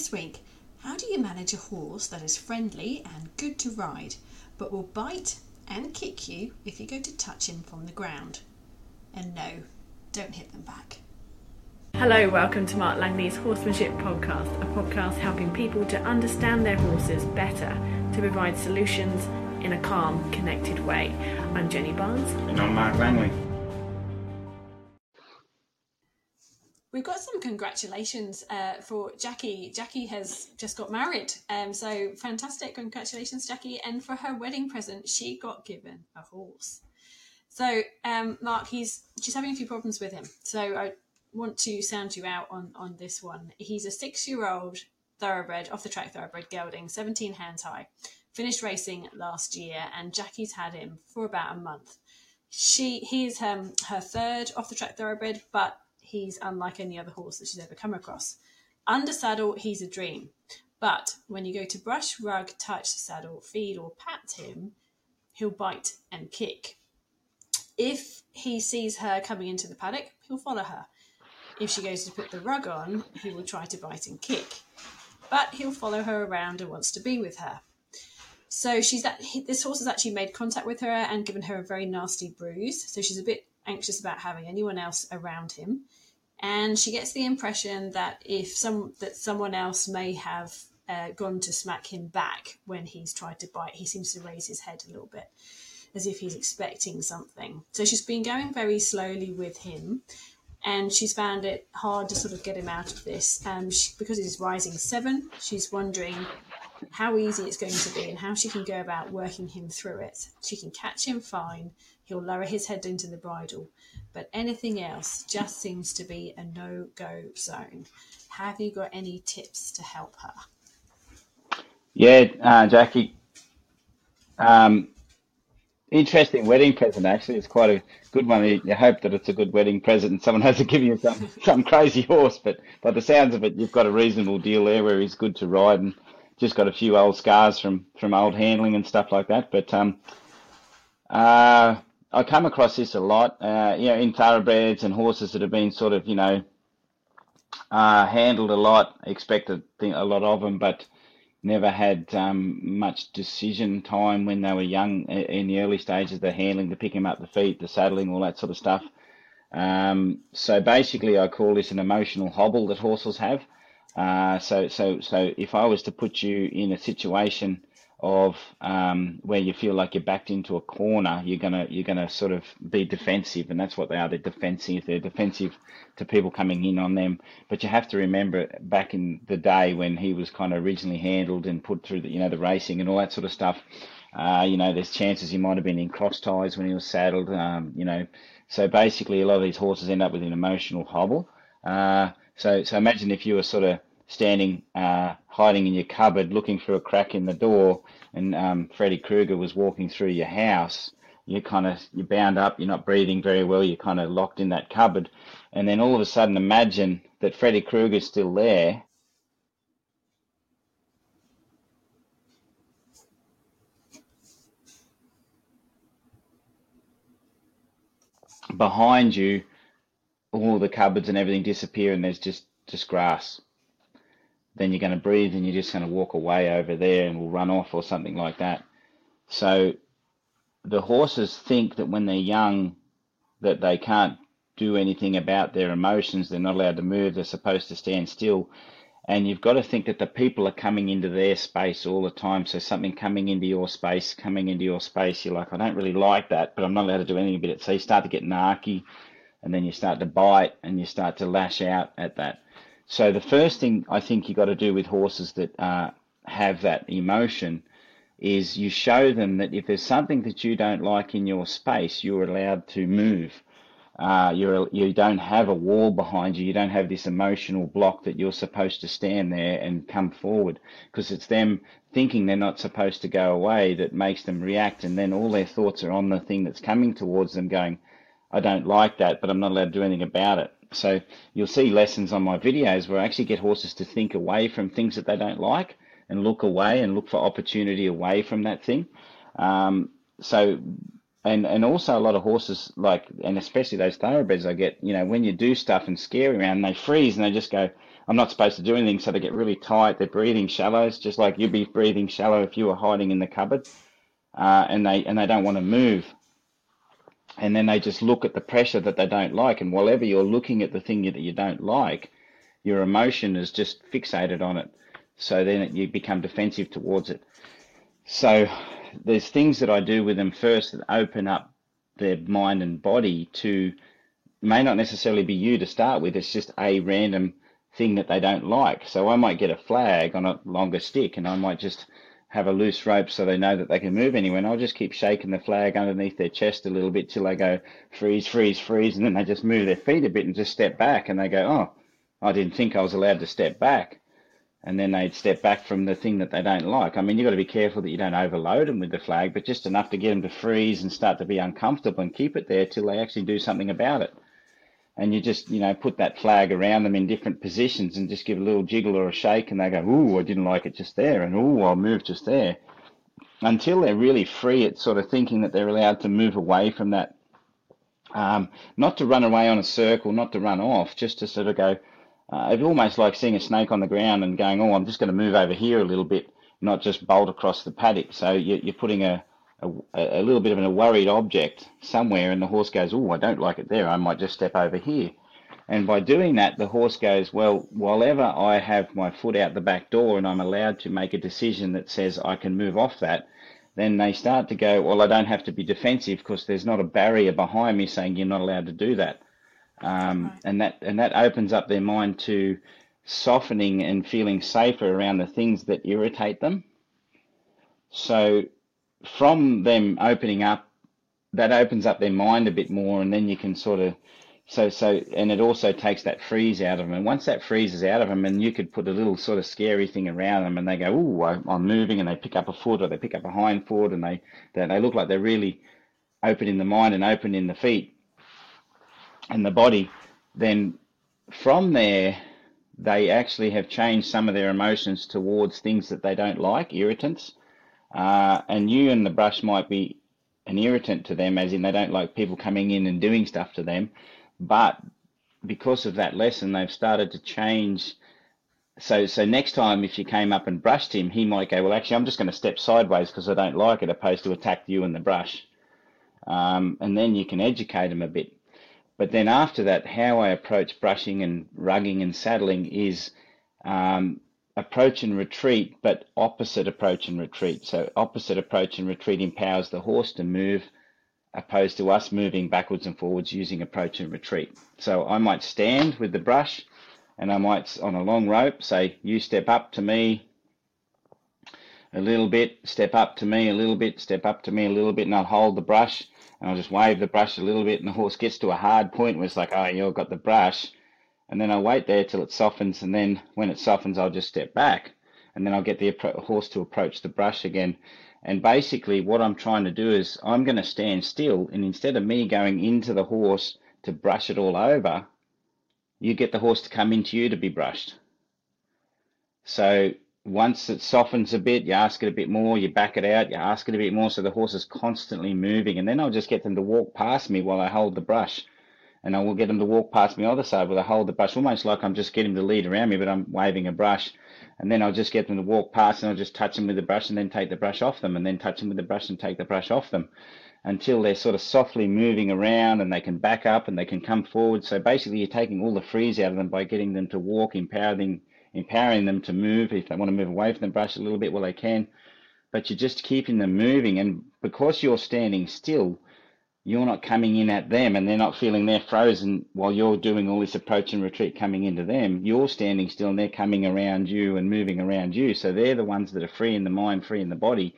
this week, how do you manage a horse that is friendly and good to ride, but will bite and kick you if you go to touch him from the ground? And no, don't hit them back. Hello, welcome to Mark Langley's Horsemanship Podcast, a podcast helping people to understand their horses better to provide solutions in a calm, connected way. I'm Jenny Barnes. And I'm Mark Langley. We've got some congratulations uh, for Jackie. Jackie has just got married, um, so fantastic! Congratulations, Jackie! And for her wedding present, she got given a horse. So, um, Mark, he's she's having a few problems with him. So, I want to sound you out on on this one. He's a six-year-old thoroughbred, off the track thoroughbred gelding, 17 hands high. Finished racing last year, and Jackie's had him for about a month. She he's um, her third off the track thoroughbred, but he's unlike any other horse that she's ever come across. Under saddle, he's a dream. But when you go to brush, rug, touch, saddle, feed, or pat him, he'll bite and kick. If he sees her coming into the paddock, he'll follow her. If she goes to put the rug on, he will try to bite and kick. But he'll follow her around and wants to be with her. So she's that this horse has actually made contact with her and given her a very nasty bruise. So she's a bit anxious about having anyone else around him and she gets the impression that if some that someone else may have uh, gone to smack him back when he's tried to bite, he seems to raise his head a little bit as if he's expecting something. So she's been going very slowly with him, and she's found it hard to sort of get him out of this. Um, she, because he's rising seven, she's wondering how easy it's going to be and how she can go about working him through it. She can catch him fine, he'll lower his head into the bridle, but anything else just seems to be a no go zone. Have you got any tips to help her? Yeah, uh, Jackie. Um, interesting wedding present, actually. It's quite a good one. You, hope that it's a good wedding present and someone hasn't given you some, some crazy horse, but by the sounds of it, you've got a reasonable deal there where he's good to ride and just got a few old scars from, from old handling and stuff like that. But um, uh, I come across this a lot, uh, you know, in thoroughbreds and horses that have been sort of, you know, uh, handled a lot, expected a lot of them, but never had um, much decision time when they were young in the early stages, of the handling, the picking up the feet, the saddling, all that sort of stuff. Um, so basically, I call this an emotional hobble that horses have. Uh, so, so, so if I was to put you in a situation of um, where you feel like you're backed into a corner, you're gonna you're gonna sort of be defensive, and that's what they are. They're defensive. They're defensive to people coming in on them. But you have to remember back in the day when he was kind of originally handled and put through the you know the racing and all that sort of stuff. Uh, you know, there's chances he might have been in cross ties when he was saddled. Um, you know, so basically a lot of these horses end up with an emotional hobble. Uh, so so imagine if you were sort of standing uh, hiding in your cupboard looking through a crack in the door and um, Freddy Krueger was walking through your house, You're kind of you're bound up, you're not breathing very well, you're kind of locked in that cupboard, and then all of a sudden imagine that Freddy Krueger's still there. Behind you, all the cupboards and everything disappear, and there's just just grass then you're going to breathe and you're just going to walk away over there and we'll run off or something like that. So the horses think that when they're young that they can't do anything about their emotions, they're not allowed to move, they're supposed to stand still. And you've got to think that the people are coming into their space all the time. So something coming into your space, coming into your space, you're like, I don't really like that, but I'm not allowed to do anything about it. So you start to get narky and then you start to bite and you start to lash out at that. So the first thing I think you got to do with horses that uh, have that emotion is you show them that if there's something that you don't like in your space, you're allowed to move. Uh, you're you don't have a wall behind you. You don't have this emotional block that you're supposed to stand there and come forward because it's them thinking they're not supposed to go away that makes them react, and then all their thoughts are on the thing that's coming towards them, going, "I don't like that, but I'm not allowed to do anything about it." So you'll see lessons on my videos where I actually get horses to think away from things that they don't like and look away and look for opportunity away from that thing. Um, so, and and also a lot of horses like, and especially those thoroughbreds I get, you know, when you do stuff and scare around, they freeze and they just go, I'm not supposed to do anything, so they get really tight. They're breathing shallows, just like you'd be breathing shallow if you were hiding in the cupboard, uh, and they and they don't want to move. And then they just look at the pressure that they don't like, and whatever you're looking at the thing that you don't like, your emotion is just fixated on it. So then you become defensive towards it. So there's things that I do with them first that open up their mind and body to may not necessarily be you to start with. It's just a random thing that they don't like. So I might get a flag on a longer stick and I might just have a loose rope so they know that they can move anywhere. And I'll just keep shaking the flag underneath their chest a little bit till they go freeze, freeze, freeze. And then they just move their feet a bit and just step back and they go, oh, I didn't think I was allowed to step back. And then they'd step back from the thing that they don't like. I mean, you've got to be careful that you don't overload them with the flag, but just enough to get them to freeze and start to be uncomfortable and keep it there till they actually do something about it and you just you know put that flag around them in different positions and just give a little jiggle or a shake and they go ooh I didn't like it just there and ooh I'll move just there. Until they're really free at sort of thinking that they're allowed to move away from that um, not to run away on a circle not to run off just to sort of go uh, it's almost like seeing a snake on the ground and going oh I'm just going to move over here a little bit not just bolt across the paddock. So you, you're putting a a, a little bit of a worried object somewhere, and the horse goes, "Oh, I don't like it there. I might just step over here." And by doing that, the horse goes, "Well, whenever I have my foot out the back door and I'm allowed to make a decision that says I can move off that." Then they start to go, well, I don't have to be defensive because there's not a barrier behind me saying you're not allowed to do that. Um, right. and that and that opens up their mind to softening and feeling safer around the things that irritate them. So from them opening up, that opens up their mind a bit more, and then you can sort of so so and it also takes that freeze out of them and once that freeze is out of them and you could put a little sort of scary thing around them and they go oh i'm moving and they pick up a foot or they pick up a hind foot and they they, they look like they're really open in the mind and open in the feet and the body. Then from there they actually have changed some of their emotions towards things that they don't like irritants uh, and you and the brush might be an irritant to them, as in they don't like people coming in and doing stuff to them. But because of that lesson, they've started to change. So, so next time if you came up and brushed him, he might go, well, actually, I'm just going to step sideways because I don't like it, opposed to attack you and the brush. Um, and then you can educate him a bit. But then after that, how I approach brushing and rugging and saddling is um, approach and retreat, but opposite approach and retreat. So opposite approach and retreat empowers the horse to move opposed to us moving backwards and forwards using approach and retreat. So I might stand with the brush and I might on a long rope say, you step up to me a little bit, step up to me a little bit, step up to me a little bit, and I'll hold the brush and I'll just wave the brush a little bit and the horse gets to a hard point where it's like, oh, you've got the brush and then I'll wait there till it softens, and then when it softens, I'll just step back, and then I'll get the horse to approach the brush again. And basically, what I'm trying to do is I'm going to stand still, and instead of me going into the horse to brush it all over, you get the horse to come into you to be brushed. So once it softens a bit, you ask it a bit more, you back it out, you ask it a bit more, so the horse is constantly moving, and then I'll just get them to walk past me while I hold the brush and I will get him to walk past me on the other side with a hold the brush, almost like I'm just getting him to lead around me, but I'm waving a brush. And then I'll just get them to walk past and I'll just touch them with the brush and then take the brush off them and then touch them with the brush and take the brush off them until they're sort of softly moving around and they can back up and they can come forward. So basically you're taking all the freeze out of them by getting them to walk, empowering, empowering them to move. If they want to move away from the brush a little bit, well, they can. But you're just keeping them moving. And because you're standing still, you're not coming in at them and they're not feeling they're frozen while you're doing all this approach and retreat coming into them. You're standing still and they're coming around you and moving around you. So they're the ones that are free in the mind, free in the body.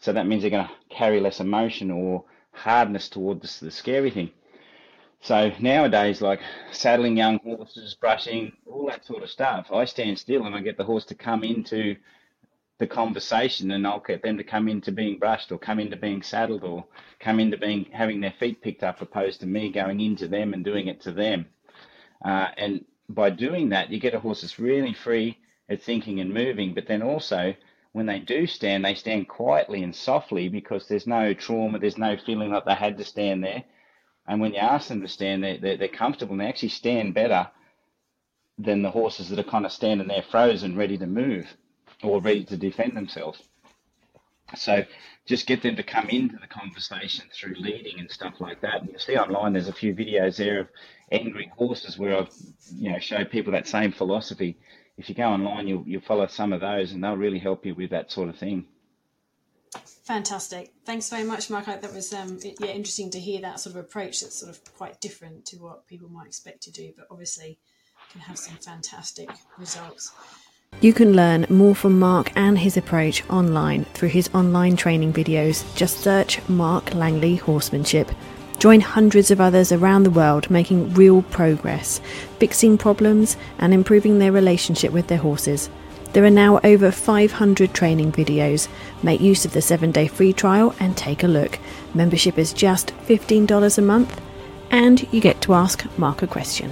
So that means they're going to carry less emotion or hardness towards the scary thing. So nowadays, like saddling young horses, brushing, all that sort of stuff, I stand still and I get the horse to come into the conversation and I'll get them to come into being brushed or come into being saddled or come into being having their feet picked up opposed to me going into them and doing it to them. Uh, and by doing that, you get a horse that's really free at thinking and moving, but then also when they do stand, they stand quietly and softly because there's no trauma, there's no feeling like they had to stand there. And when you ask them to stand, they're, they're, they're comfortable and they actually stand better than the horses that are kind of standing there frozen, ready to move or ready to defend themselves. So just get them to come into the conversation through leading and stuff like that. And you'll see online there's a few videos there of angry horses where I've you know showed people that same philosophy. If you go online, you'll you'll follow some of those, and they'll really help you with that sort of thing. Fantastic. Thanks very much, Mark. That was um, yeah interesting to hear that sort of approach. That's sort of quite different to what people might expect to do, but obviously can have some fantastic results. You can learn more from Mark and his approach online through his online training videos. Just search Mark Langley Horsemanship. Join hundreds of others around the world making real progress, fixing problems, and improving their relationship with their horses. There are now over 500 training videos. Make use of the 7 day free trial and take a look. Membership is just $15 a month, and you get to ask Mark a question.